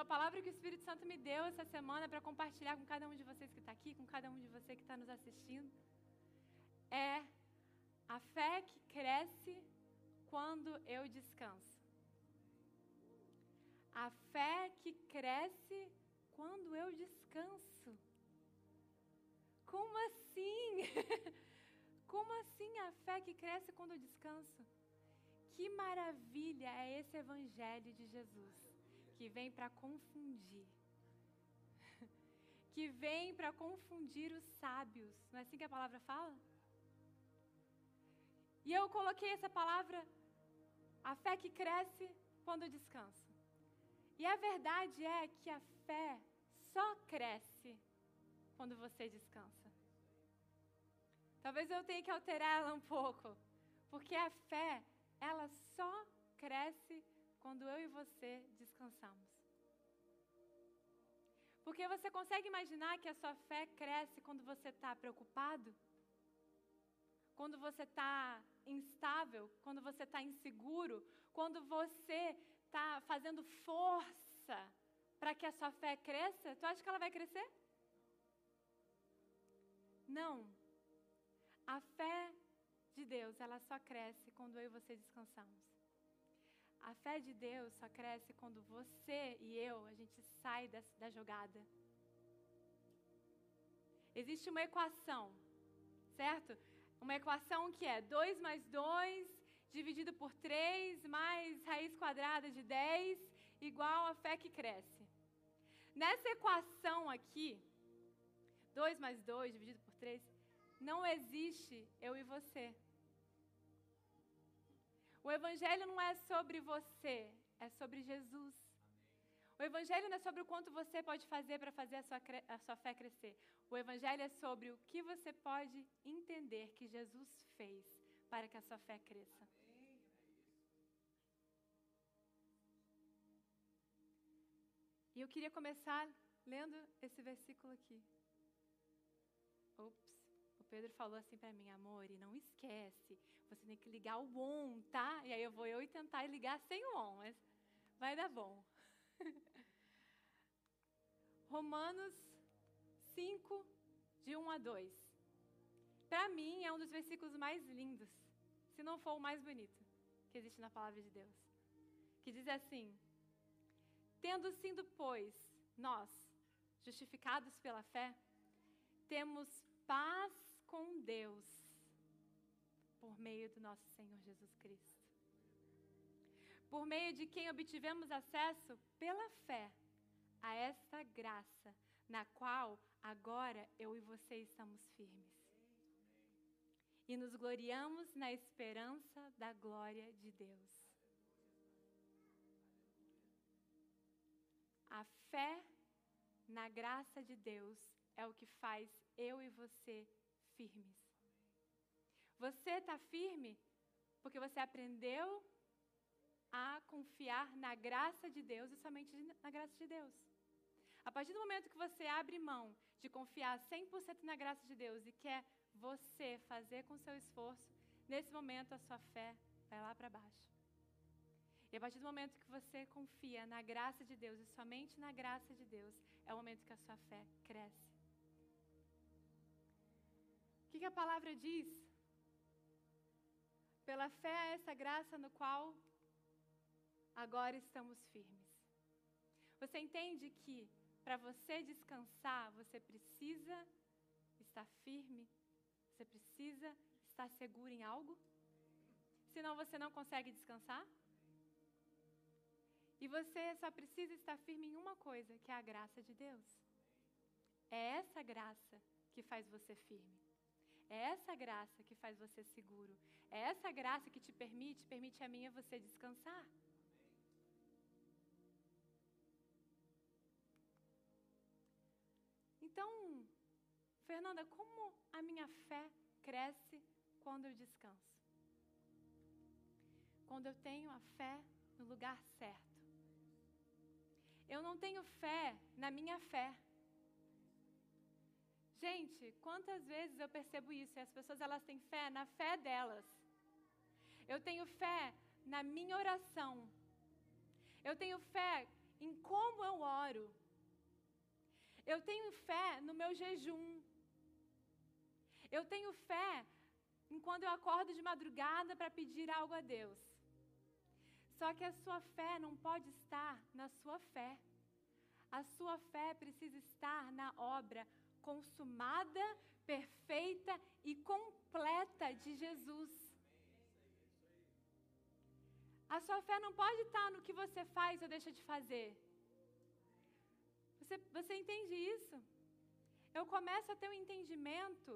a palavra que o Espírito Santo me deu essa semana para compartilhar com cada um de vocês que está aqui, com cada um de vocês que está nos assistindo, é a fé que cresce quando eu descanso. A fé que cresce quando eu descanso. Como assim? Como assim a fé que cresce quando eu descanso? Que maravilha é esse evangelho de Jesus, que vem para confundir. Que vem para confundir os sábios. Não é assim que a palavra fala? E eu coloquei essa palavra, a fé que cresce quando eu descanso. E a verdade é que a fé só cresce quando você descansa. Talvez eu tenha que alterar ela um pouco, porque a fé ela só cresce quando eu e você descansamos. Porque você consegue imaginar que a sua fé cresce quando você está preocupado? Quando você está instável? Quando você está inseguro? Quando você está fazendo força para que a sua fé cresça? Tu acha que ela vai crescer? Não. A fé de Deus, ela só cresce quando eu e você descansamos. A fé de Deus só cresce quando você e eu, a gente sai da, da jogada. Existe uma equação, certo? Uma equação que é 2 mais 2 dividido por 3 mais raiz quadrada de 10 igual a fé que cresce. Nessa equação aqui, 2 mais 2 dividido por 3, não existe eu e você. O Evangelho não é sobre você, é sobre Jesus. O Evangelho não é sobre o quanto você pode fazer para fazer a sua, a sua fé crescer. O Evangelho é sobre o que você pode entender que Jesus fez para que a sua fé cresça. E eu queria começar lendo esse versículo aqui. Ops. O Pedro falou assim para mim, amor, e não esquece, você tem que ligar o on, tá? E aí eu vou eu e tentar ligar sem o on, mas vai dar bom. Romanos 5, de 1 a 2. Para mim é um dos versículos mais lindos, se não for o mais bonito que existe na palavra de Deus. Que diz assim: Tendo sido, pois, nós, justificados pela fé, temos paz com Deus por meio do nosso Senhor Jesus Cristo. Por meio de quem obtivemos acesso pela fé a esta graça, na qual agora eu e você estamos firmes. E nos gloriamos na esperança da glória de Deus. A fé na graça de Deus é o que faz eu e você firmes. Você está firme porque você aprendeu a confiar na graça de Deus e somente na graça de Deus. A partir do momento que você abre mão de confiar 100% na graça de Deus e quer você fazer com seu esforço, nesse momento a sua fé vai lá para baixo. E a partir do momento que você confia na graça de Deus e somente na graça de Deus, é o momento que a sua fé cresce. O que, que a palavra diz? Pela fé a essa graça no qual agora estamos firmes. Você entende que para você descansar, você precisa estar firme, você precisa estar seguro em algo? Senão você não consegue descansar? E você só precisa estar firme em uma coisa, que é a graça de Deus. É essa graça que faz você firme. É essa graça que faz você seguro. É essa graça que te permite, permite a mim e a você descansar. Então, Fernanda, como a minha fé cresce quando eu descanso? Quando eu tenho a fé no lugar certo. Eu não tenho fé na minha fé. Gente, quantas vezes eu percebo isso? E as pessoas elas têm fé na fé delas. Eu tenho fé na minha oração. Eu tenho fé em como eu oro. Eu tenho fé no meu jejum. Eu tenho fé enquanto eu acordo de madrugada para pedir algo a Deus. Só que a sua fé não pode estar na sua fé. A sua fé precisa estar na obra consumada, perfeita e completa de Jesus. A sua fé não pode estar no que você faz ou deixa de fazer. Você, você entende isso? Eu começo a ter um entendimento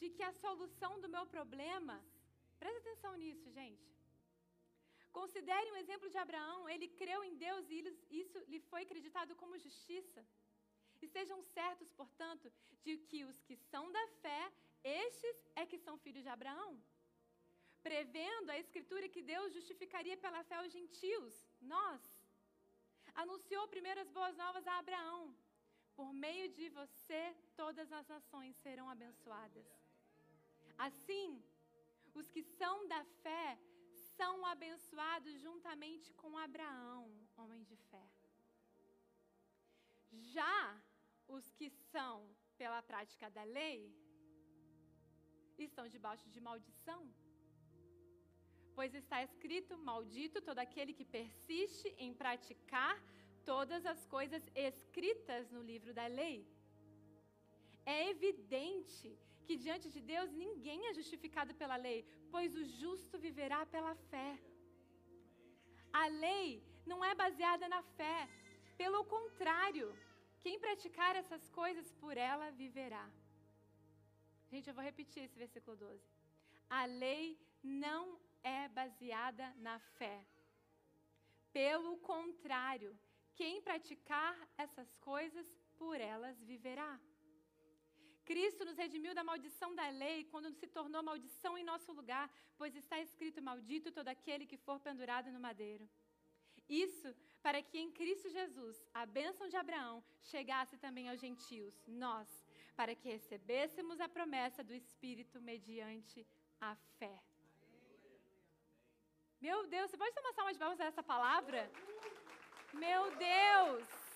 de que a solução do meu problema, presta atenção nisso, gente. Considere um exemplo de Abraão, ele creu em Deus e isso lhe foi acreditado como justiça. E sejam certos, portanto, de que os que são da fé, estes é que são filhos de Abraão. Prevendo a Escritura que Deus justificaria pela fé os gentios, nós. Anunciou primeiro as boas novas a Abraão. Por meio de você, todas as nações serão abençoadas. Assim, os que são da fé são abençoados juntamente com Abraão, homem de fé. Já os que são pela prática da lei estão debaixo de maldição. Pois está escrito: Maldito todo aquele que persiste em praticar todas as coisas escritas no livro da lei. É evidente que diante de Deus ninguém é justificado pela lei, pois o justo viverá pela fé. A lei não é baseada na fé, pelo contrário, quem praticar essas coisas por ela viverá. Gente, eu vou repetir esse versículo 12. A lei não é baseada na fé. Pelo contrário, quem praticar essas coisas por elas viverá. Cristo nos redimiu da maldição da lei quando se tornou maldição em nosso lugar, pois está escrito: Maldito todo aquele que for pendurado no madeiro. Isso para que em Cristo Jesus a bênção de Abraão chegasse também aos gentios, nós, para que recebêssemos a promessa do Espírito mediante a fé. Meu Deus, você pode tomar salva de palmas essa palavra? Meu Deus!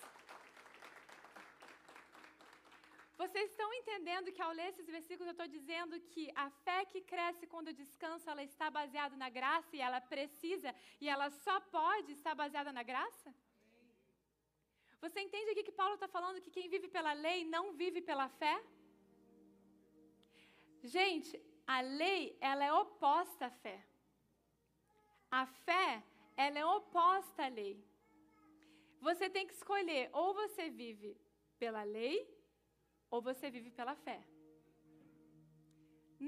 Vocês estão entendendo que ao ler esses versículos eu estou dizendo que a fé que cresce quando descansa, ela está baseada na graça e ela precisa e ela só pode estar baseada na graça? Você entende aqui que Paulo está falando que quem vive pela lei não vive pela fé? Gente, a lei ela é oposta à fé. A fé ela é oposta à lei. Você tem que escolher ou você vive pela lei ou você vive pela fé.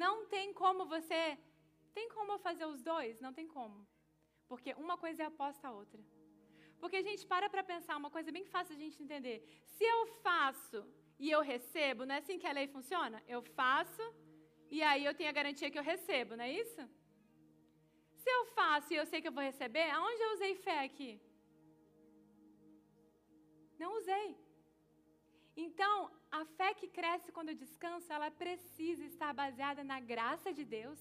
Não tem como você. Tem como fazer os dois? Não tem como. Porque uma coisa é aposta à outra. Porque a gente para para pensar, uma coisa bem fácil a gente entender. Se eu faço e eu recebo, não é assim que a lei funciona? Eu faço e aí eu tenho a garantia que eu recebo, não é isso? Se eu faço e eu sei que eu vou receber, aonde eu usei fé aqui? Não usei. Então, a fé que cresce quando descansa, ela precisa estar baseada na graça de Deus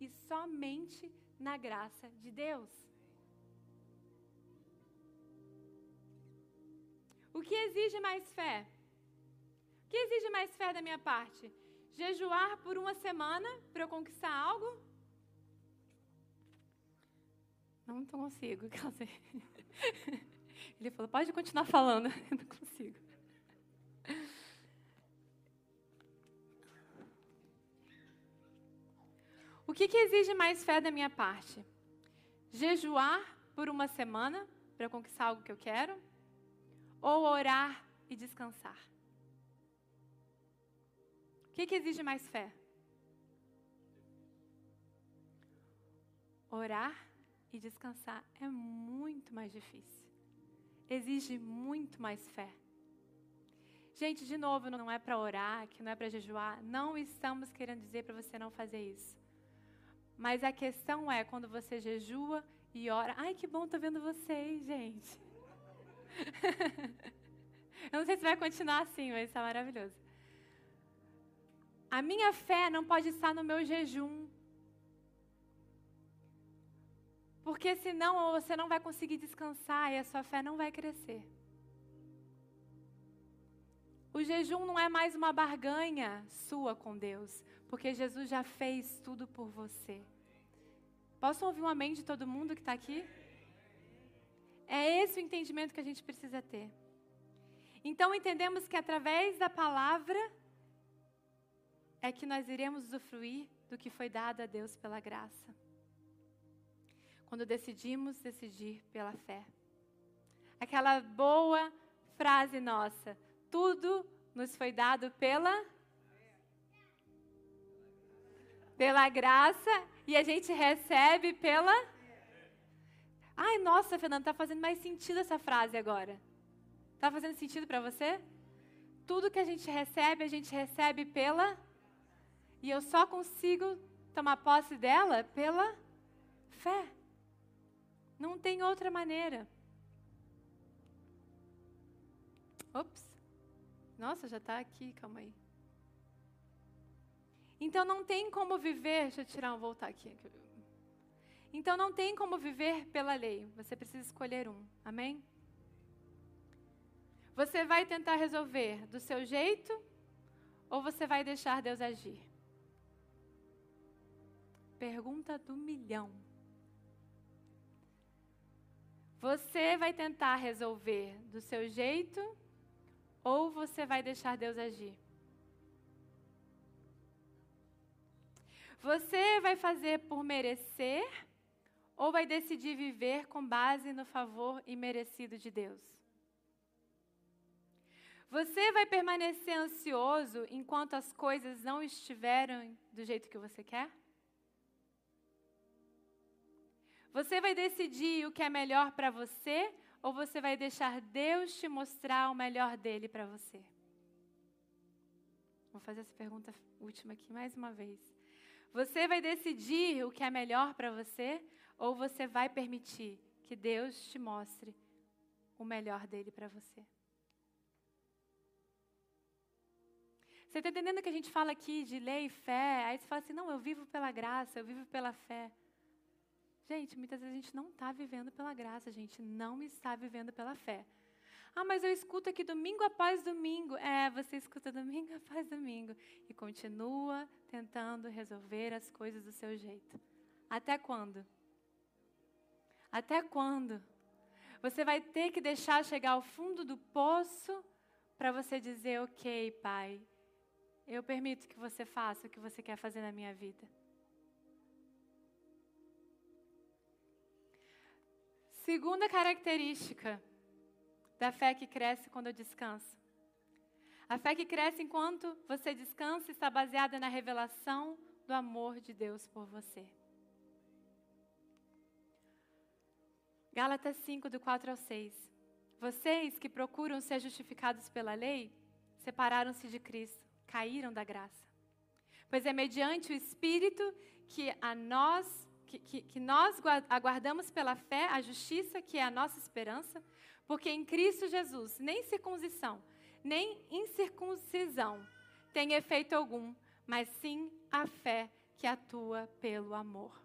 e somente na graça de Deus. O que exige mais fé? O que exige mais fé da minha parte? Jejuar por uma semana para eu conquistar algo? Não, não consigo, Ele falou, pode continuar falando. Eu não consigo. O que, que exige mais fé da minha parte? Jejuar por uma semana para conquistar algo que eu quero? Ou orar e descansar? O que, que exige mais fé? Orar e descansar é muito mais difícil. Exige muito mais fé. Gente, de novo, não é para orar, que não é para jejuar. Não estamos querendo dizer para você não fazer isso. Mas a questão é quando você jejua e ora. Ai, que bom, tô vendo vocês, gente. Eu não sei se vai continuar assim, mas está maravilhoso. A minha fé não pode estar no meu jejum. Porque senão você não vai conseguir descansar e a sua fé não vai crescer. O jejum não é mais uma barganha sua com Deus, porque Jesus já fez tudo por você. Posso ouvir um amém de todo mundo que está aqui? É esse o entendimento que a gente precisa ter. Então entendemos que através da palavra é que nós iremos usufruir do que foi dado a Deus pela graça. Quando decidimos decidir pela fé. Aquela boa frase nossa: tudo nos foi dado pela pela graça e a gente recebe pela Ai, nossa, Fernanda, tá fazendo mais sentido essa frase agora. Tá fazendo sentido para você? Tudo que a gente recebe, a gente recebe pela e eu só consigo tomar posse dela pela fé. Não tem outra maneira. Ops. Nossa, já está aqui, calma aí. Então não tem como viver, deixa eu tirar, um, voltar aqui. Então não tem como viver pela lei. Você precisa escolher um. Amém? Você vai tentar resolver do seu jeito ou você vai deixar Deus agir? Pergunta do milhão. Você vai tentar resolver do seu jeito ou você vai deixar Deus agir? Você vai fazer por merecer ou vai decidir viver com base no favor imerecido de Deus? Você vai permanecer ansioso enquanto as coisas não estiverem do jeito que você quer? Você vai decidir o que é melhor para você ou você vai deixar Deus te mostrar o melhor dele para você? Vou fazer essa pergunta última aqui mais uma vez. Você vai decidir o que é melhor para você ou você vai permitir que Deus te mostre o melhor dele para você? Você está entendendo que a gente fala aqui de lei e fé? Aí você fala assim: não, eu vivo pela graça, eu vivo pela fé. Gente, muitas vezes a gente não está vivendo pela graça, a gente não está vivendo pela fé. Ah, mas eu escuto aqui domingo após domingo. É, você escuta domingo após domingo e continua tentando resolver as coisas do seu jeito. Até quando? Até quando? Você vai ter que deixar chegar ao fundo do poço para você dizer: Ok, Pai, eu permito que você faça o que você quer fazer na minha vida. Segunda característica da fé que cresce quando eu descanso. A fé que cresce enquanto você descansa está baseada na revelação do amor de Deus por você. Gálatas 5, do 4 ao 6. Vocês que procuram ser justificados pela lei, separaram-se de Cristo, caíram da graça. Pois é mediante o Espírito que a nós que, que, que nós aguardamos pela fé a justiça, que é a nossa esperança, porque em Cristo Jesus nem circuncisão, nem incircuncisão tem efeito algum, mas sim a fé que atua pelo amor.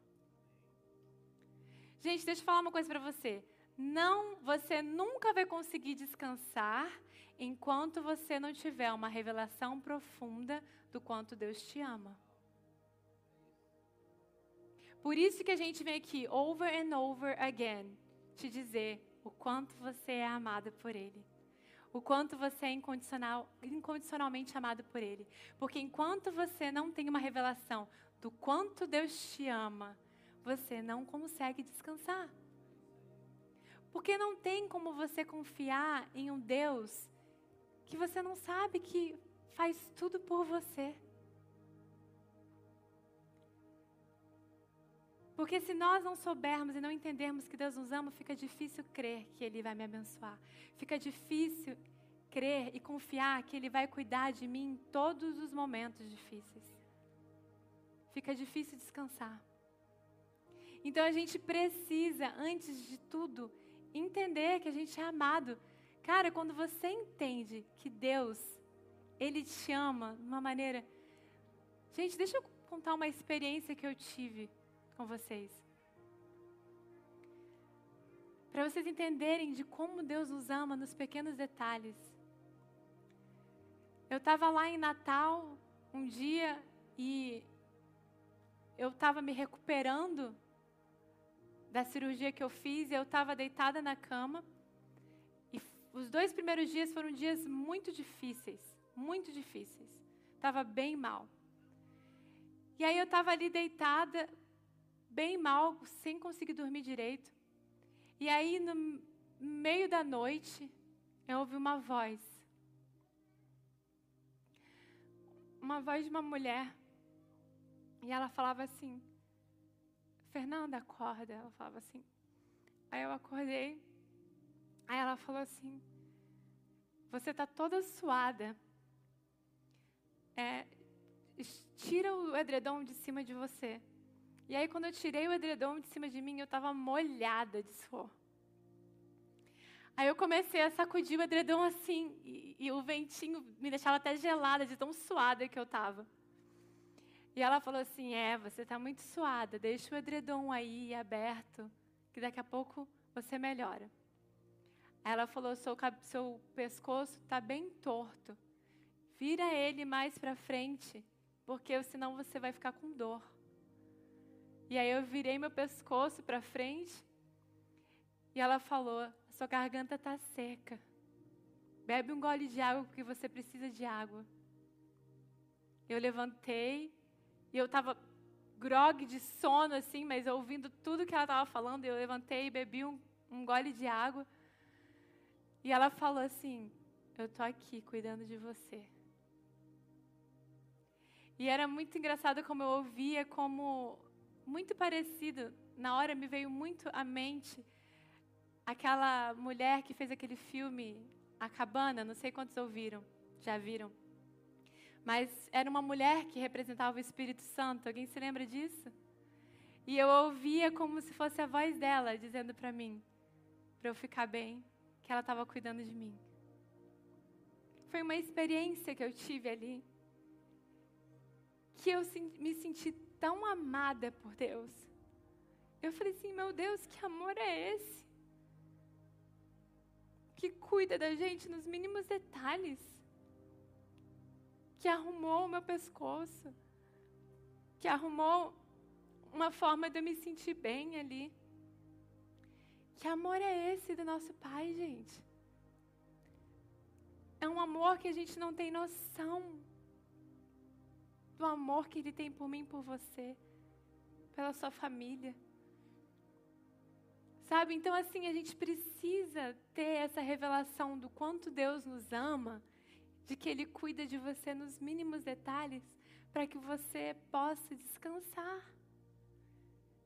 Gente, deixa eu falar uma coisa para você. Não, você nunca vai conseguir descansar enquanto você não tiver uma revelação profunda do quanto Deus te ama. Por isso que a gente vem aqui, over and over again, te dizer o quanto você é amada por Ele. O quanto você é incondicional, incondicionalmente amado por Ele. Porque enquanto você não tem uma revelação do quanto Deus te ama, você não consegue descansar. Porque não tem como você confiar em um Deus que você não sabe que faz tudo por você. Porque se nós não soubermos e não entendermos que Deus nos ama, fica difícil crer que Ele vai me abençoar. Fica difícil crer e confiar que Ele vai cuidar de mim em todos os momentos difíceis. Fica difícil descansar. Então a gente precisa, antes de tudo, entender que a gente é amado. Cara, quando você entende que Deus, Ele te ama de uma maneira. Gente, deixa eu contar uma experiência que eu tive com vocês. Para vocês entenderem de como Deus nos ama nos pequenos detalhes. Eu estava lá em Natal um dia e eu estava me recuperando da cirurgia que eu fiz e eu estava deitada na cama. E os dois primeiros dias foram dias muito difíceis, muito difíceis. Estava bem mal. E aí eu estava ali deitada, bem mal, sem conseguir dormir direito. E aí no meio da noite eu ouvi uma voz. Uma voz de uma mulher. E ela falava assim: Fernanda, acorda. Ela falava assim. Aí eu acordei. Aí ela falou assim: Você está toda suada. É, tira o edredom de cima de você. E aí, quando eu tirei o edredom de cima de mim, eu estava molhada de suor. Aí eu comecei a sacudir o edredom assim, e, e, o ventinho me deixava até gelada de tão suada que eu estava. E ela falou assim: É, você está muito suada, deixa o edredom aí aberto, que daqui a pouco você melhora. Ela falou: Seu, seu pescoço está bem torto, vira ele mais para frente, porque senão você vai ficar com dor. E aí eu virei meu pescoço para frente, e ela falou: Sua garganta está seca. Bebe um gole de água porque você precisa de água. Eu levantei e eu estava grog de sono, assim, mas ouvindo tudo que ela estava falando, eu levantei e bebi um, um gole de água. E ela falou assim: Eu estou aqui cuidando de você. E era muito engraçado como eu ouvia, como muito parecido. Na hora me veio muito à mente aquela mulher que fez aquele filme A Cabana, não sei quantos ouviram, já viram. Mas era uma mulher que representava o Espírito Santo. Alguém se lembra disso? E eu ouvia como se fosse a voz dela dizendo para mim, para eu ficar bem, que ela estava cuidando de mim. Foi uma experiência que eu tive ali, que eu me senti tão amada por Deus. Eu falei assim: meu Deus, que amor é esse? Que cuida da gente nos mínimos detalhes que arrumou o meu pescoço, que arrumou uma forma de eu me sentir bem ali. Que amor é esse do nosso Pai, gente? É um amor que a gente não tem noção do amor que Ele tem por mim, por você, pela sua família. Sabe? Então, assim, a gente precisa ter essa revelação do quanto Deus nos ama de que Ele cuida de você nos mínimos detalhes, para que você possa descansar.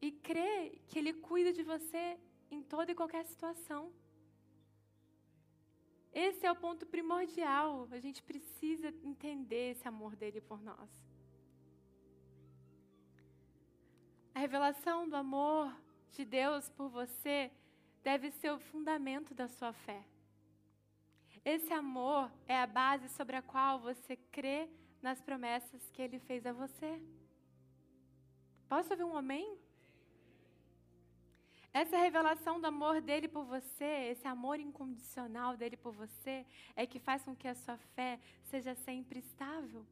E crer que Ele cuida de você em toda e qualquer situação. Esse é o ponto primordial. A gente precisa entender esse amor dele por nós. A revelação do amor de Deus por você deve ser o fundamento da sua fé. Esse amor é a base sobre a qual você crê nas promessas que ele fez a você. Posso ouvir um amém? Essa revelação do amor dele por você, esse amor incondicional dele por você, é que faz com que a sua fé seja sempre estável.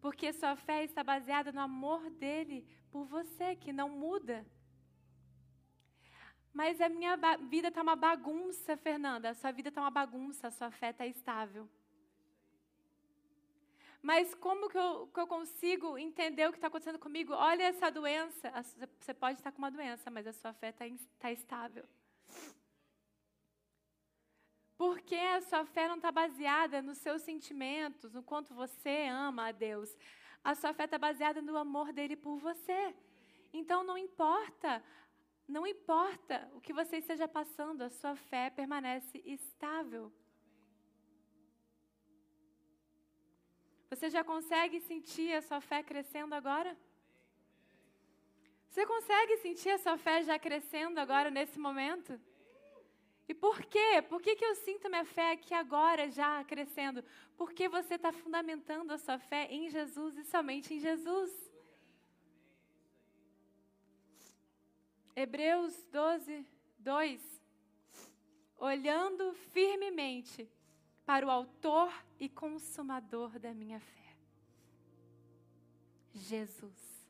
Porque sua fé está baseada no amor dele por você, que não muda. Mas a minha vida está uma bagunça, Fernanda. A sua vida está uma bagunça, a sua fé está estável. Mas como que eu, que eu consigo entender o que está acontecendo comigo? Olha essa doença. Você pode estar com uma doença, mas a sua fé está tá estável. Porque a sua fé não está baseada nos seus sentimentos, no quanto você ama a Deus. A sua fé está baseada no amor dele por você. Então não importa não importa o que você esteja passando, a sua fé permanece estável. Você já consegue sentir a sua fé crescendo agora? Você consegue sentir a sua fé já crescendo agora, nesse momento? E por quê? Por que, que eu sinto minha fé aqui agora já crescendo? Porque você está fundamentando a sua fé em Jesus e somente em Jesus. Hebreus 12, 2. Olhando firmemente para o Autor e Consumador da minha fé. Jesus.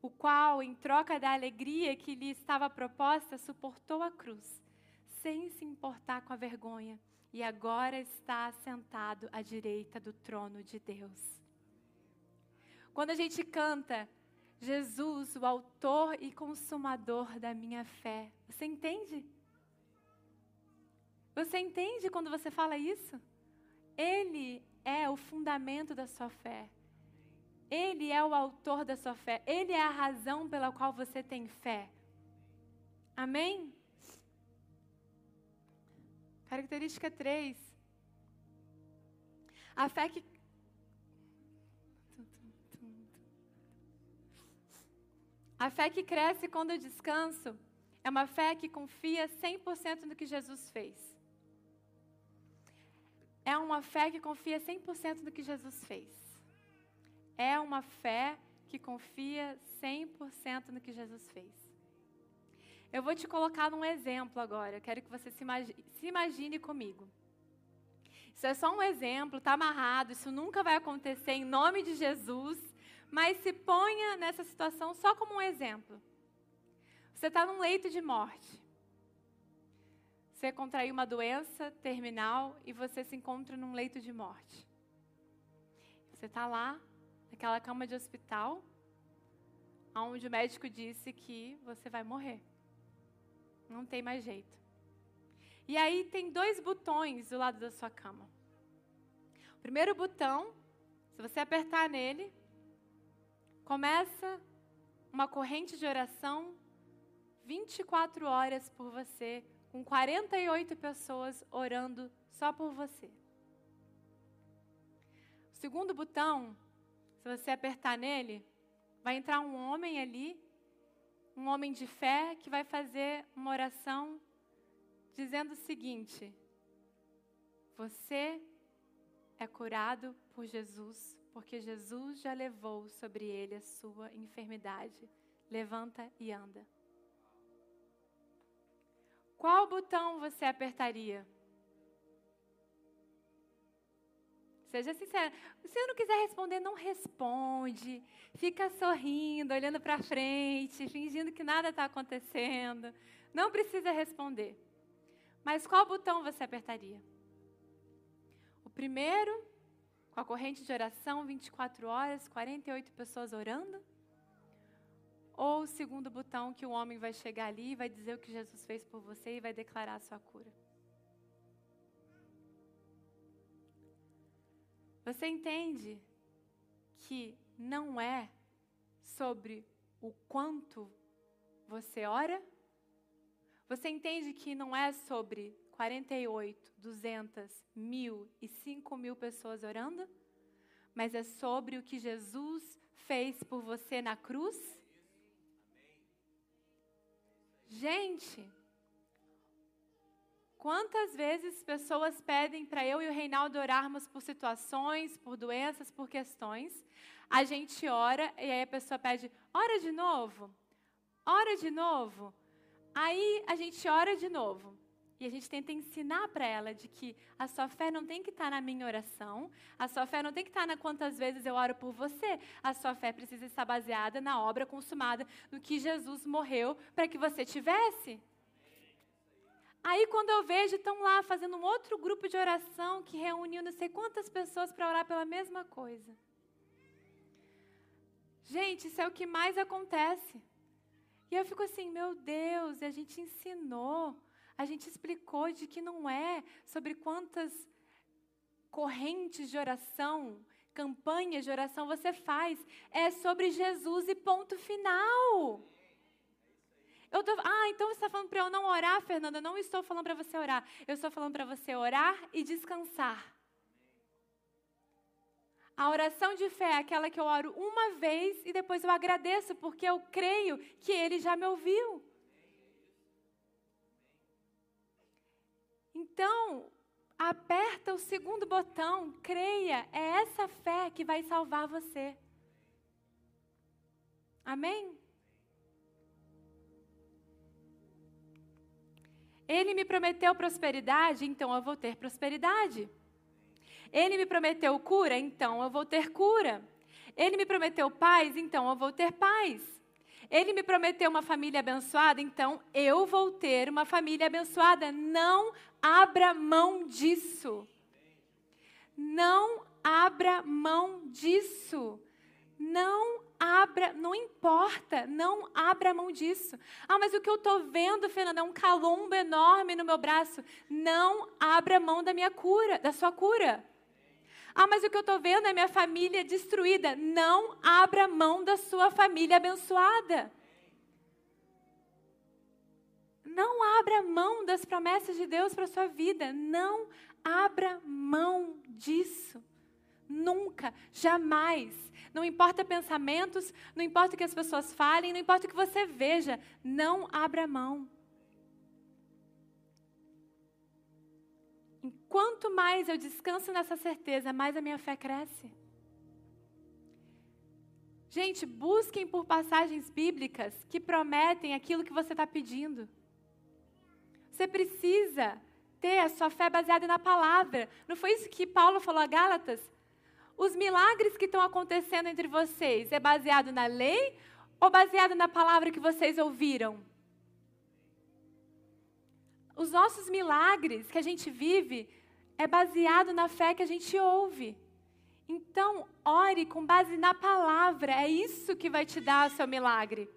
O qual, em troca da alegria que lhe estava proposta, suportou a cruz, sem se importar com a vergonha, e agora está sentado à direita do trono de Deus. Quando a gente canta, Jesus, o autor e consumador da minha fé, você entende? Você entende quando você fala isso? Ele é o fundamento da sua fé. Ele é o autor da sua fé. Ele é a razão pela qual você tem fé. Amém? Característica 3. A fé que. A fé que cresce quando eu descanso é uma fé que confia 100% no que Jesus fez é uma fé que confia 100% no que Jesus fez. É uma fé que confia 100% no que Jesus fez. Eu vou te colocar num exemplo agora. Eu quero que você se imagine, se imagine comigo. Isso é só um exemplo, está amarrado, isso nunca vai acontecer em nome de Jesus, mas se ponha nessa situação só como um exemplo. Você está num leito de morte. Você contraiu uma doença terminal e você se encontra num leito de morte. Você está lá, naquela cama de hospital, onde o médico disse que você vai morrer. Não tem mais jeito. E aí tem dois botões do lado da sua cama. O primeiro botão, se você apertar nele, começa uma corrente de oração 24 horas por você com 48 pessoas orando só por você. O segundo botão, se você apertar nele, vai entrar um homem ali, um homem de fé, que vai fazer uma oração dizendo o seguinte: Você é curado por Jesus, porque Jesus já levou sobre ele a sua enfermidade. Levanta e anda. Qual botão você apertaria? Seja sincero. Se não quiser responder, não responde. Fica sorrindo, olhando para frente, fingindo que nada está acontecendo. Não precisa responder. Mas qual botão você apertaria? O primeiro, com a corrente de oração, 24 horas, 48 pessoas orando? Ou o segundo botão que o homem vai chegar ali vai dizer o que Jesus fez por você e vai declarar a sua cura. Você entende que não é sobre o quanto você ora? Você entende que não é sobre 48, 200, mil e 5 mil pessoas orando? Mas é sobre o que Jesus fez por você na cruz? Gente, quantas vezes pessoas pedem para eu e o Reinaldo orarmos por situações, por doenças, por questões? A gente ora e aí a pessoa pede, ora de novo, ora de novo. Aí a gente ora de novo. E a gente tenta ensinar para ela de que a sua fé não tem que estar tá na minha oração, a sua fé não tem que estar tá na quantas vezes eu oro por você, a sua fé precisa estar baseada na obra consumada, no que Jesus morreu para que você tivesse. Aí quando eu vejo, estão lá fazendo um outro grupo de oração que reuniu não sei quantas pessoas para orar pela mesma coisa. Gente, isso é o que mais acontece. E eu fico assim, meu Deus, e a gente ensinou a gente explicou de que não é sobre quantas correntes de oração, campanhas de oração você faz, é sobre Jesus e ponto final. Eu tô, ah, então você está falando para eu não orar, Fernanda? Não estou falando para você orar. Eu estou falando para você orar e descansar. A oração de fé é aquela que eu oro uma vez e depois eu agradeço, porque eu creio que Ele já me ouviu. Então, aperta o segundo botão, creia, é essa fé que vai salvar você. Amém? Ele me prometeu prosperidade, então eu vou ter prosperidade. Ele me prometeu cura, então eu vou ter cura. Ele me prometeu paz, então eu vou ter paz. Ele me prometeu uma família abençoada, então eu vou ter uma família abençoada. Não abra mão disso. Não abra mão disso. Não abra, não importa, não abra mão disso. Ah, mas o que eu estou vendo, Fernanda, é um calombo enorme no meu braço. Não abra mão da minha cura, da sua cura. Ah, mas o que eu estou vendo é minha família destruída. Não abra mão da sua família abençoada. Não abra mão das promessas de Deus para a sua vida. Não abra mão disso. Nunca, jamais. Não importa pensamentos, não importa o que as pessoas falem, não importa o que você veja, não abra mão. Quanto mais eu descanso nessa certeza, mais a minha fé cresce. Gente, busquem por passagens bíblicas que prometem aquilo que você está pedindo. Você precisa ter a sua fé baseada na palavra. Não foi isso que Paulo falou a Gálatas? Os milagres que estão acontecendo entre vocês é baseado na lei ou baseado na palavra que vocês ouviram? Os nossos milagres que a gente vive é baseado na fé que a gente ouve. Então, ore com base na palavra, é isso que vai te dar o seu milagre.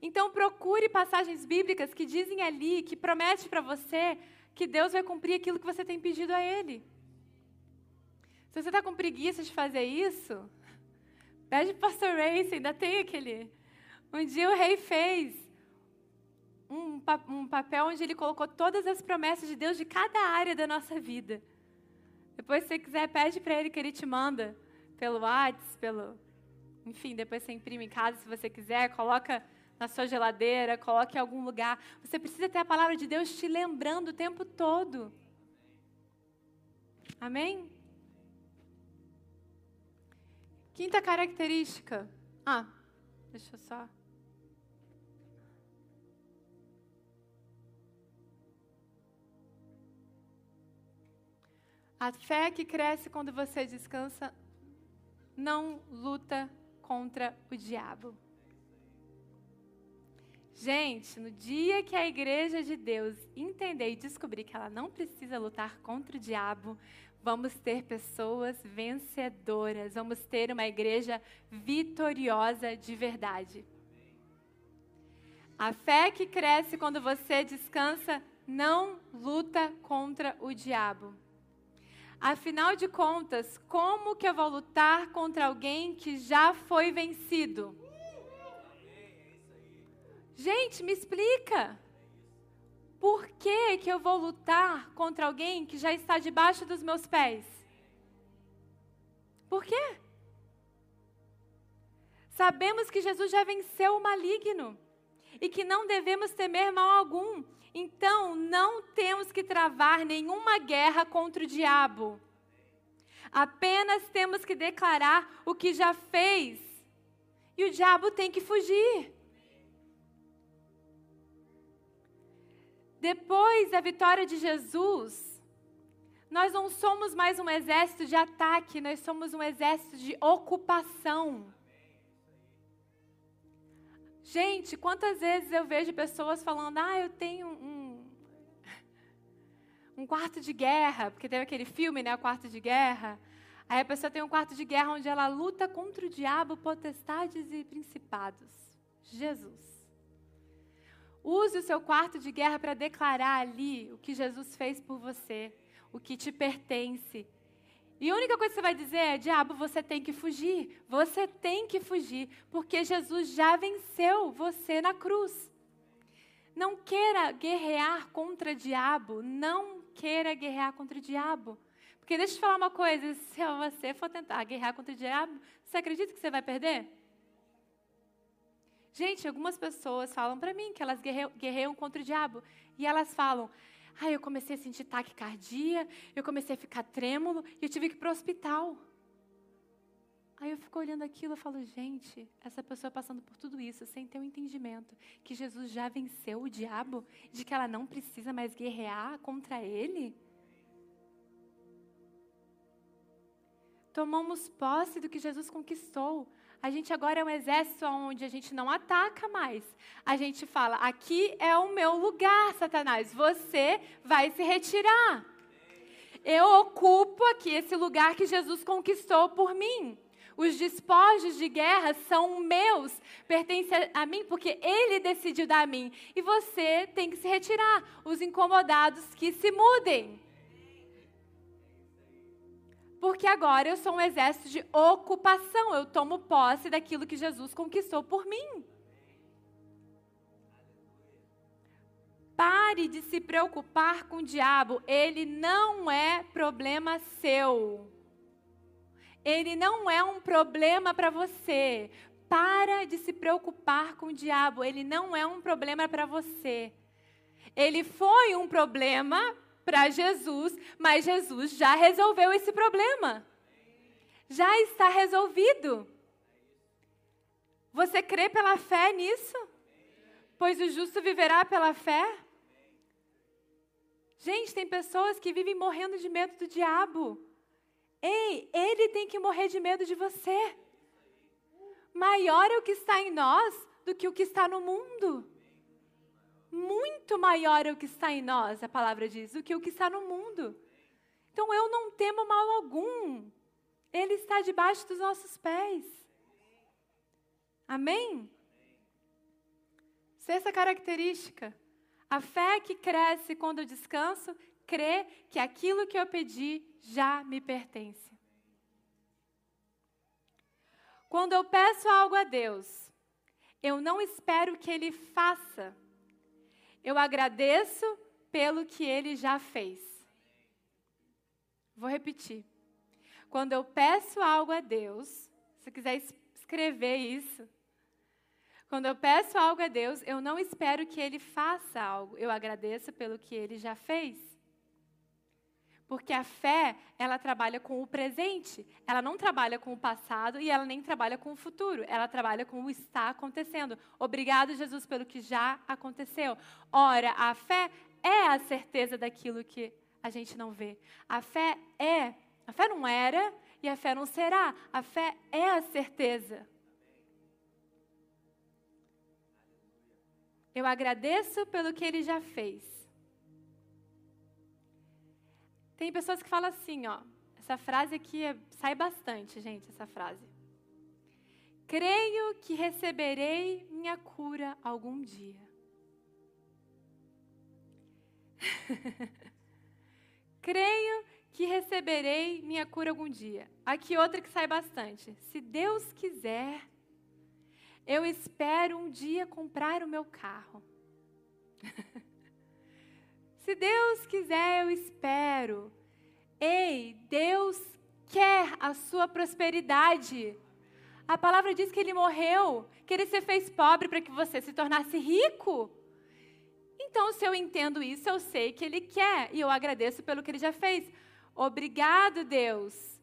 Então, procure passagens bíblicas que dizem ali, que promete para você que Deus vai cumprir aquilo que você tem pedido a Ele. Se você está com preguiça de fazer isso, pede para o pastor Race, ainda tem aquele. Um dia o rei fez um, um papel onde ele colocou todas as promessas de Deus de cada área da nossa vida. Depois, se você quiser, pede para ele que ele te manda pelo WhatsApp, pelo. Enfim, depois você imprime em casa se você quiser, coloca na sua geladeira, coloque em algum lugar. Você precisa ter a palavra de Deus te lembrando o tempo todo. Amém? Quinta característica. Ah, deixa eu só. A fé que cresce quando você descansa não luta contra o diabo. Gente, no dia que a igreja de Deus entender e descobrir que ela não precisa lutar contra o diabo, vamos ter pessoas vencedoras, vamos ter uma igreja vitoriosa de verdade. A fé que cresce quando você descansa não luta contra o diabo. Afinal de contas, como que eu vou lutar contra alguém que já foi vencido? Gente, me explica. Por que, que eu vou lutar contra alguém que já está debaixo dos meus pés? Por quê? Sabemos que Jesus já venceu o maligno e que não devemos temer mal algum. Então, não temos que travar nenhuma guerra contra o diabo. Apenas temos que declarar o que já fez. E o diabo tem que fugir. Depois da vitória de Jesus, nós não somos mais um exército de ataque, nós somos um exército de ocupação. Gente, quantas vezes eu vejo pessoas falando: ah, eu tenho um, um quarto de guerra, porque teve aquele filme, né, o quarto de guerra. Aí a pessoa tem um quarto de guerra onde ela luta contra o diabo, potestades e principados. Jesus. Use o seu quarto de guerra para declarar ali o que Jesus fez por você, o que te pertence, e a única coisa que você vai dizer é: diabo, você tem que fugir. Você tem que fugir, porque Jesus já venceu você na cruz. Não queira guerrear contra o diabo. Não queira guerrear contra o diabo. Porque deixa eu te falar uma coisa: se você for tentar guerrear contra o diabo, você acredita que você vai perder? Gente, algumas pessoas falam para mim que elas guerreiam contra o diabo. E elas falam: Aí eu comecei a sentir taquicardia, eu comecei a ficar trêmulo e eu tive que ir para o hospital. Aí eu fico olhando aquilo e falo, gente, essa pessoa passando por tudo isso sem ter o um entendimento que Jesus já venceu o diabo, de que ela não precisa mais guerrear contra ele. Tomamos posse do que Jesus conquistou. A gente agora é um exército onde a gente não ataca mais. A gente fala: aqui é o meu lugar, Satanás. Você vai se retirar. Eu ocupo aqui esse lugar que Jesus conquistou por mim. Os despojos de guerra são meus, pertencem a mim, porque Ele decidiu dar a mim. E você tem que se retirar. Os incomodados que se mudem. Porque agora eu sou um exército de ocupação. Eu tomo posse daquilo que Jesus conquistou por mim. Pare de se preocupar com o diabo. Ele não é problema seu. Ele não é um problema para você. Para de se preocupar com o diabo. Ele não é um problema para você. Ele foi um problema para Jesus, mas Jesus já resolveu esse problema. Já está resolvido. Você crê pela fé nisso? Pois o justo viverá pela fé? Gente, tem pessoas que vivem morrendo de medo do diabo. Ei, ele tem que morrer de medo de você. Maior é o que está em nós do que o que está no mundo. Muito maior é o que está em nós, a palavra diz, do que o que está no mundo. Então eu não temo mal algum. Ele está debaixo dos nossos pés. Amém? Sexta característica. A fé que cresce quando eu descanso, crê que aquilo que eu pedi já me pertence. Quando eu peço algo a Deus, eu não espero que Ele faça. Eu agradeço pelo que Ele já fez. Vou repetir. Quando eu peço algo a Deus, se você quiser escrever isso, quando eu peço algo a Deus, eu não espero que Ele faça algo, eu agradeço pelo que Ele já fez. Porque a fé, ela trabalha com o presente, ela não trabalha com o passado e ela nem trabalha com o futuro, ela trabalha com o está acontecendo. Obrigado, Jesus, pelo que já aconteceu. Ora, a fé é a certeza daquilo que a gente não vê. A fé é, a fé não era e a fé não será. A fé é a certeza. Eu agradeço pelo que ele já fez. Tem pessoas que falam assim, ó. Essa frase aqui é, sai bastante, gente, essa frase. Creio que receberei minha cura algum dia. Creio que receberei minha cura algum dia. Aqui outra que sai bastante. Se Deus quiser, eu espero um dia comprar o meu carro. Se Deus quiser, eu espero. Ei, Deus quer a sua prosperidade. A palavra diz que ele morreu, que ele se fez pobre para que você se tornasse rico. Então, se eu entendo isso, eu sei que ele quer e eu agradeço pelo que ele já fez. Obrigado, Deus,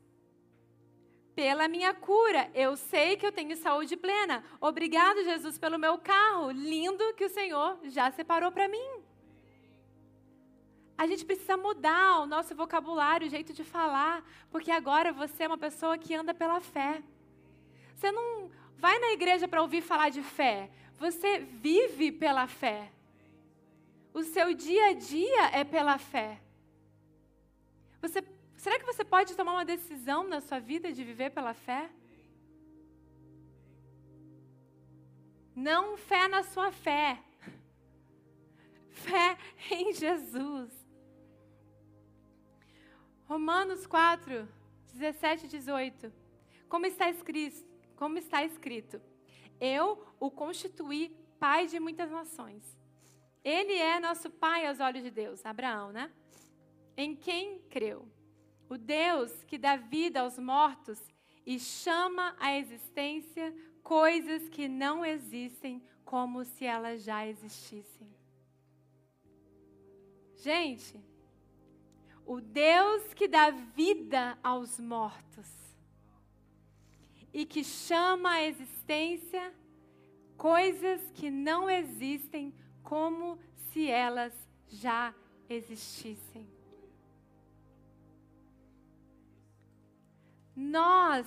pela minha cura. Eu sei que eu tenho saúde plena. Obrigado, Jesus, pelo meu carro lindo que o Senhor já separou para mim. A gente precisa mudar o nosso vocabulário, o jeito de falar, porque agora você é uma pessoa que anda pela fé. Você não vai na igreja para ouvir falar de fé, você vive pela fé. O seu dia a dia é pela fé. Você, será que você pode tomar uma decisão na sua vida de viver pela fé? Não fé na sua fé. Fé em Jesus. Romanos 4, 17 e 18. Como está escrito, como está escrito, eu o constituí pai de muitas nações. Ele é nosso pai aos olhos de Deus, Abraão, né? Em quem creu? O Deus que dá vida aos mortos e chama à existência coisas que não existem como se elas já existissem. Gente, o Deus que dá vida aos mortos e que chama à existência coisas que não existem como se elas já existissem. Nós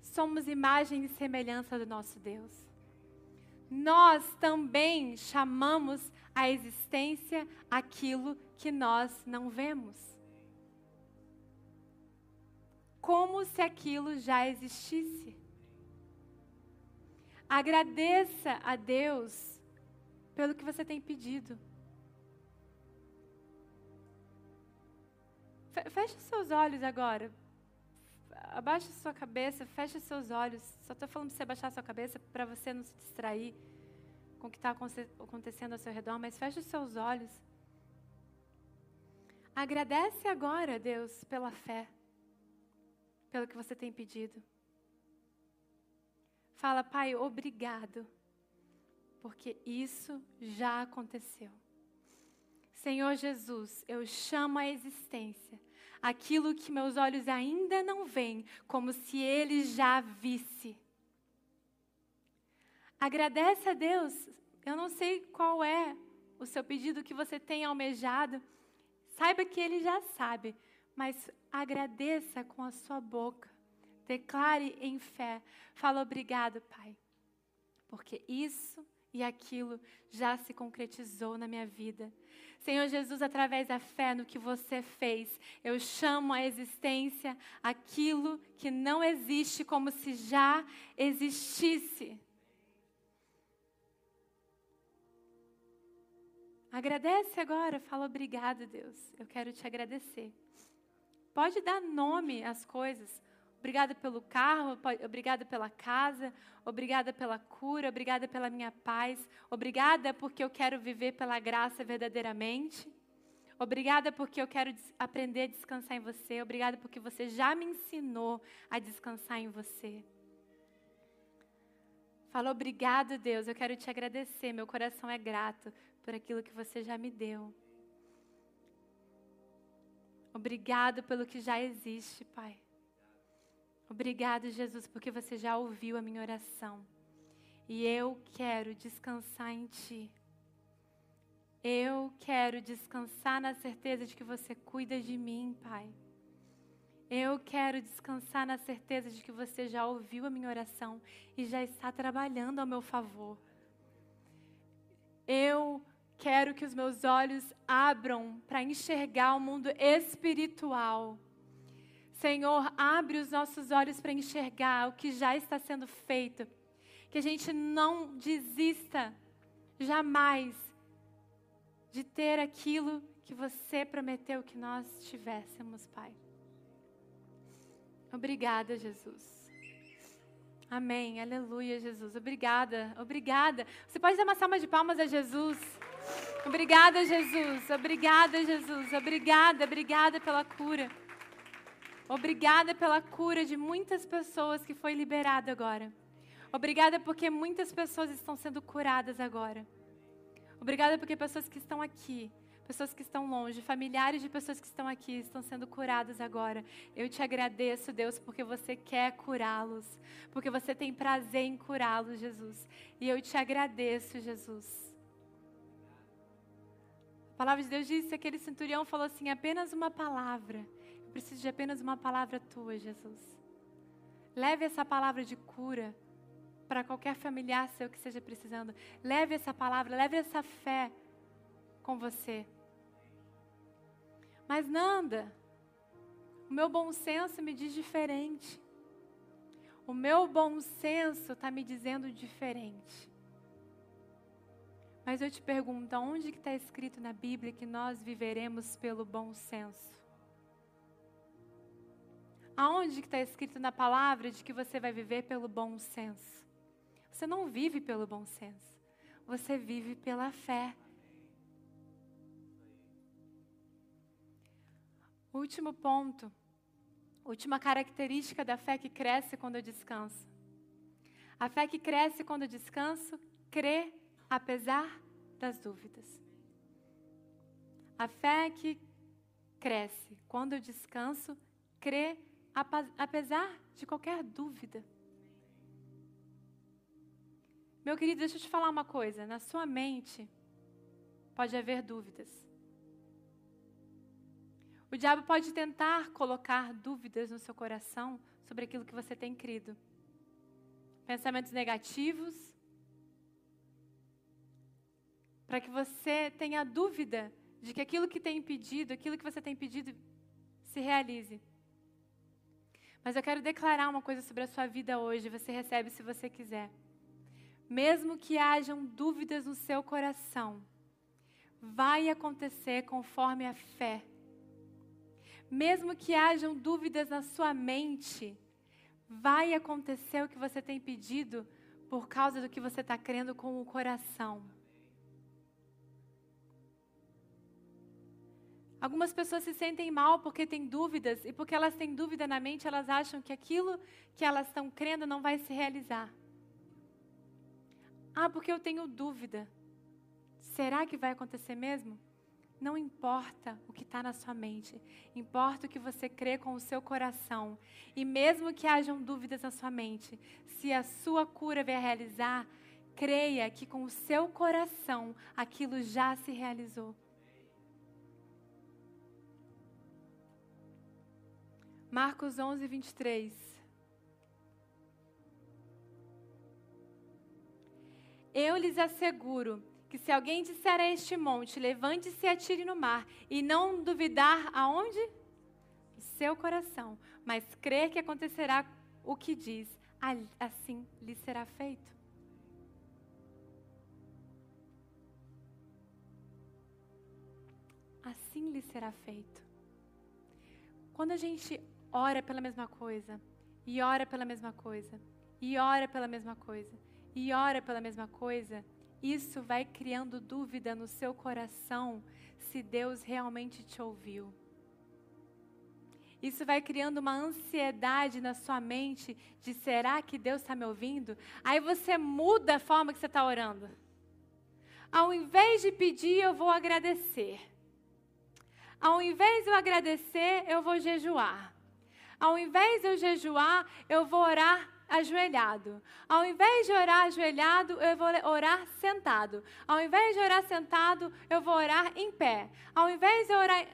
somos imagem e semelhança do nosso Deus. Nós também chamamos à existência aquilo que nós não vemos. Como se aquilo já existisse. Agradeça a Deus pelo que você tem pedido. Feche seus olhos agora abaixe sua cabeça, feche seus olhos. Só estou falando para você abaixar sua cabeça para você não se distrair com o que está acontecendo ao seu redor, mas feche os seus olhos. Agradece agora, Deus, pela fé, pelo que você tem pedido. Fala, Pai, obrigado, porque isso já aconteceu. Senhor Jesus, eu chamo a existência aquilo que meus olhos ainda não veem, como se ele já visse. Agradece a Deus. Eu não sei qual é o seu pedido que você tem almejado. Saiba que ele já sabe, mas agradeça com a sua boca. Declare em fé. Fala obrigado, Pai, porque isso e aquilo já se concretizou na minha vida. Senhor Jesus, através da fé no que você fez, eu chamo à existência aquilo que não existe como se já existisse. Agradece agora, fala obrigado, Deus. Eu quero te agradecer. Pode dar nome às coisas. Obrigada pelo carro, obrigada pela casa, obrigada pela cura, obrigada pela minha paz, obrigada porque eu quero viver pela graça verdadeiramente. Obrigada porque eu quero aprender a descansar em você. Obrigada porque você já me ensinou a descansar em você. Fala, obrigado, Deus. Eu quero te agradecer. Meu coração é grato por aquilo que você já me deu. Obrigado pelo que já existe, Pai. Obrigado, Jesus, porque você já ouviu a minha oração. E eu quero descansar em Ti. Eu quero descansar na certeza de que você cuida de mim, Pai. Eu quero descansar na certeza de que você já ouviu a minha oração e já está trabalhando ao meu favor. Eu quero que os meus olhos abram para enxergar o mundo espiritual Senhor, abre os nossos olhos para enxergar o que já está sendo feito. Que a gente não desista jamais de ter aquilo que você prometeu que nós tivéssemos, Pai. Obrigada, Jesus. Amém. Aleluia, Jesus. Obrigada. Obrigada. Você pode dar uma salva de palmas a Jesus. Obrigada, Jesus. Obrigada, Jesus. Obrigada, obrigada pela cura. Obrigada pela cura de muitas pessoas que foi liberada agora. Obrigada porque muitas pessoas estão sendo curadas agora. Obrigada porque pessoas que estão aqui, pessoas que estão longe, familiares de pessoas que estão aqui estão sendo curadas agora. Eu te agradeço, Deus, porque você quer curá-los, porque você tem prazer em curá-los, Jesus. E eu te agradeço, Jesus. A palavra de Deus diz que aquele centurião falou assim: apenas uma palavra preciso de apenas uma palavra tua, Jesus. Leve essa palavra de cura para qualquer familiar seu que esteja precisando. Leve essa palavra, leve essa fé com você. Mas Nanda, o meu bom senso me diz diferente. O meu bom senso está me dizendo diferente. Mas eu te pergunto, onde que está escrito na Bíblia que nós viveremos pelo bom senso? Aonde que está escrito na palavra de que você vai viver pelo bom senso? Você não vive pelo bom senso. Você vive pela fé. Último ponto. Última característica da fé que cresce quando eu descanso. A fé que cresce quando eu descanso, crê apesar das dúvidas. A fé que cresce quando eu descanso, crê apesar de qualquer dúvida. Meu querido, deixa eu te falar uma coisa. Na sua mente pode haver dúvidas. O diabo pode tentar colocar dúvidas no seu coração sobre aquilo que você tem crido. Pensamentos negativos. Para que você tenha dúvida de que aquilo que tem impedido, aquilo que você tem pedido, se realize. Mas eu quero declarar uma coisa sobre a sua vida hoje. Você recebe se você quiser mesmo que hajam dúvidas no seu coração, vai acontecer conforme a fé. Mesmo que hajam dúvidas na sua mente, vai acontecer o que você tem pedido por causa do que você está crendo com o coração. Algumas pessoas se sentem mal porque têm dúvidas, e porque elas têm dúvida na mente, elas acham que aquilo que elas estão crendo não vai se realizar. Ah, porque eu tenho dúvida. Será que vai acontecer mesmo? Não importa o que está na sua mente, importa o que você crê com o seu coração. E mesmo que hajam dúvidas na sua mente, se a sua cura vier realizar, creia que com o seu coração aquilo já se realizou. Marcos 11, 23. Eu lhes asseguro que se alguém disser a este monte, levante-se e atire no mar, e não duvidar aonde? No seu coração, mas crer que acontecerá o que diz, assim lhe será feito. Assim lhe será feito. Quando a gente ora pela mesma coisa, e ora pela mesma coisa, e ora pela mesma coisa, e ora pela mesma coisa, isso vai criando dúvida no seu coração se Deus realmente te ouviu. Isso vai criando uma ansiedade na sua mente de será que Deus está me ouvindo? Aí você muda a forma que você está orando. Ao invés de pedir, eu vou agradecer. Ao invés de eu agradecer, eu vou jejuar. Ao invés de eu jejuar, eu vou orar ajoelhado. Ao invés de orar ajoelhado, eu vou orar sentado. Ao invés de orar sentado, eu vou orar em pé. Ao invés de orar.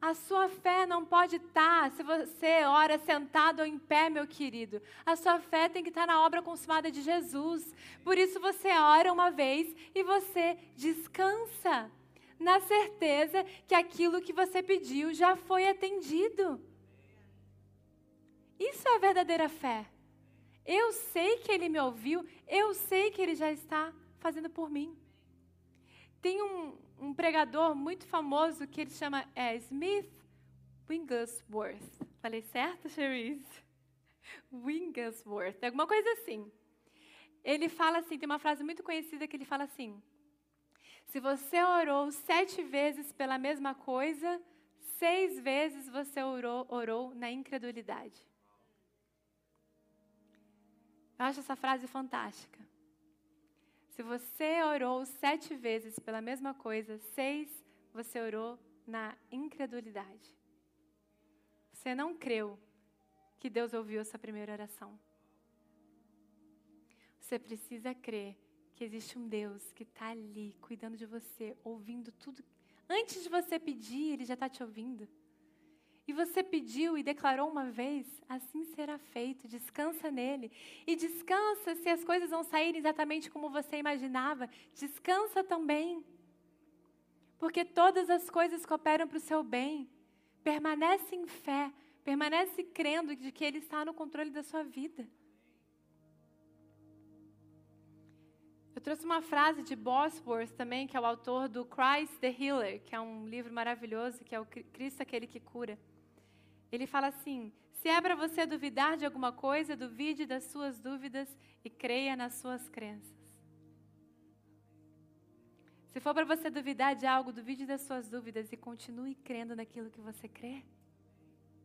A sua fé não pode estar se você ora sentado ou em pé, meu querido. A sua fé tem que estar na obra consumada de Jesus. Por isso você ora uma vez e você descansa, na certeza que aquilo que você pediu já foi atendido. Isso é a verdadeira fé. Eu sei que ele me ouviu, eu sei que ele já está fazendo por mim. Tem um, um pregador muito famoso que ele chama é, Smith Wigglesworth. Falei certo, Cherise? Wigglesworth, alguma coisa assim. Ele fala assim, tem uma frase muito conhecida que ele fala assim: Se você orou sete vezes pela mesma coisa, seis vezes você orou, orou na incredulidade. Eu acho essa frase fantástica. Se você orou sete vezes pela mesma coisa, seis você orou na incredulidade. Você não creu que Deus ouviu essa primeira oração. Você precisa crer que existe um Deus que está ali, cuidando de você, ouvindo tudo. Antes de você pedir, Ele já está te ouvindo. E você pediu e declarou uma vez, assim será feito. Descansa nele. E descansa se as coisas vão sair exatamente como você imaginava. Descansa também. Porque todas as coisas cooperam para o seu bem. Permanece em fé. Permanece crendo de que Ele está no controle da sua vida. Trouxe uma frase de Bosworth também, que é o autor do Christ the Healer, que é um livro maravilhoso, que é o Cristo aquele que cura. Ele fala assim: se é para você duvidar de alguma coisa, duvide das suas dúvidas e creia nas suas crenças. Se for para você duvidar de algo, duvide das suas dúvidas e continue crendo naquilo que você crê,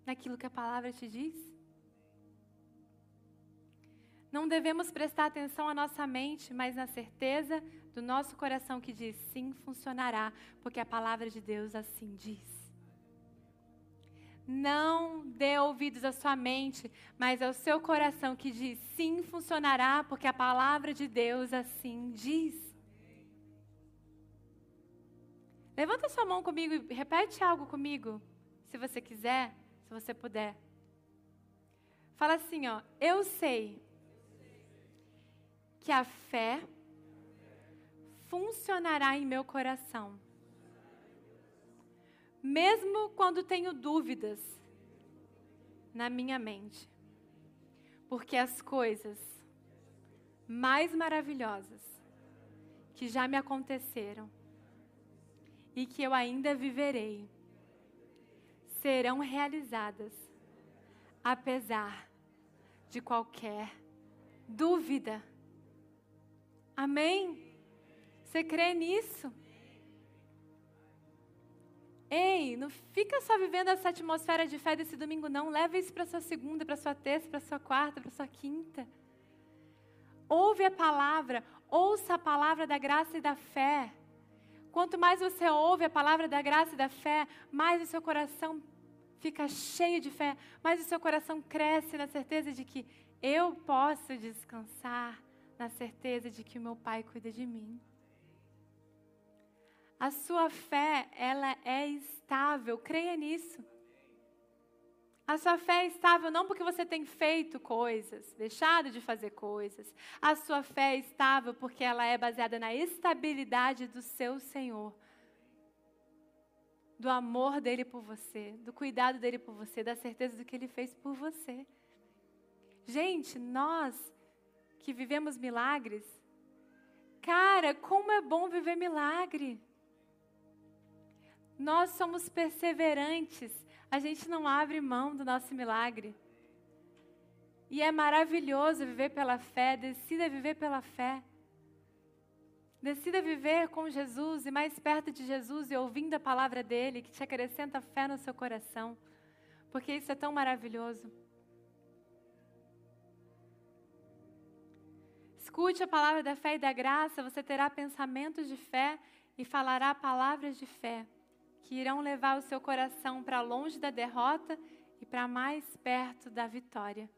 naquilo que a palavra te diz. Não devemos prestar atenção à nossa mente, mas na certeza do nosso coração que diz sim, funcionará, porque a palavra de Deus assim diz. Não dê ouvidos à sua mente, mas ao seu coração que diz: sim, funcionará, porque a palavra de Deus assim diz. Levanta sua mão comigo e repete algo comigo, se você quiser, se você puder. Fala assim, ó, eu sei que a fé funcionará em meu coração. Mesmo quando tenho dúvidas na minha mente. Porque as coisas mais maravilhosas que já me aconteceram e que eu ainda viverei serão realizadas apesar de qualquer dúvida. Amém? Você crê nisso? Ei, não fica só vivendo essa atmosfera de fé desse domingo, não. Leva isso para sua segunda, para sua terça, para sua quarta, para sua quinta. Ouve a palavra, ouça a palavra da graça e da fé. Quanto mais você ouve a palavra da graça e da fé, mais o seu coração fica cheio de fé, mais o seu coração cresce na certeza de que eu posso descansar, na certeza de que o meu Pai cuida de mim. A sua fé, ela é estável, creia nisso. A sua fé é estável não porque você tem feito coisas, deixado de fazer coisas. A sua fé é estável porque ela é baseada na estabilidade do seu Senhor. Do amor dele por você, do cuidado dele por você, da certeza do que ele fez por você. Gente, nós que vivemos milagres, cara, como é bom viver milagre. Nós somos perseverantes, a gente não abre mão do nosso milagre. E é maravilhoso viver pela fé, decida viver pela fé. Decida viver com Jesus e mais perto de Jesus e ouvindo a palavra dele, que te acrescenta fé no seu coração, porque isso é tão maravilhoso. Escute a palavra da fé e da graça, você terá pensamentos de fé e falará palavras de fé que irão levar o seu coração para longe da derrota e para mais perto da vitória.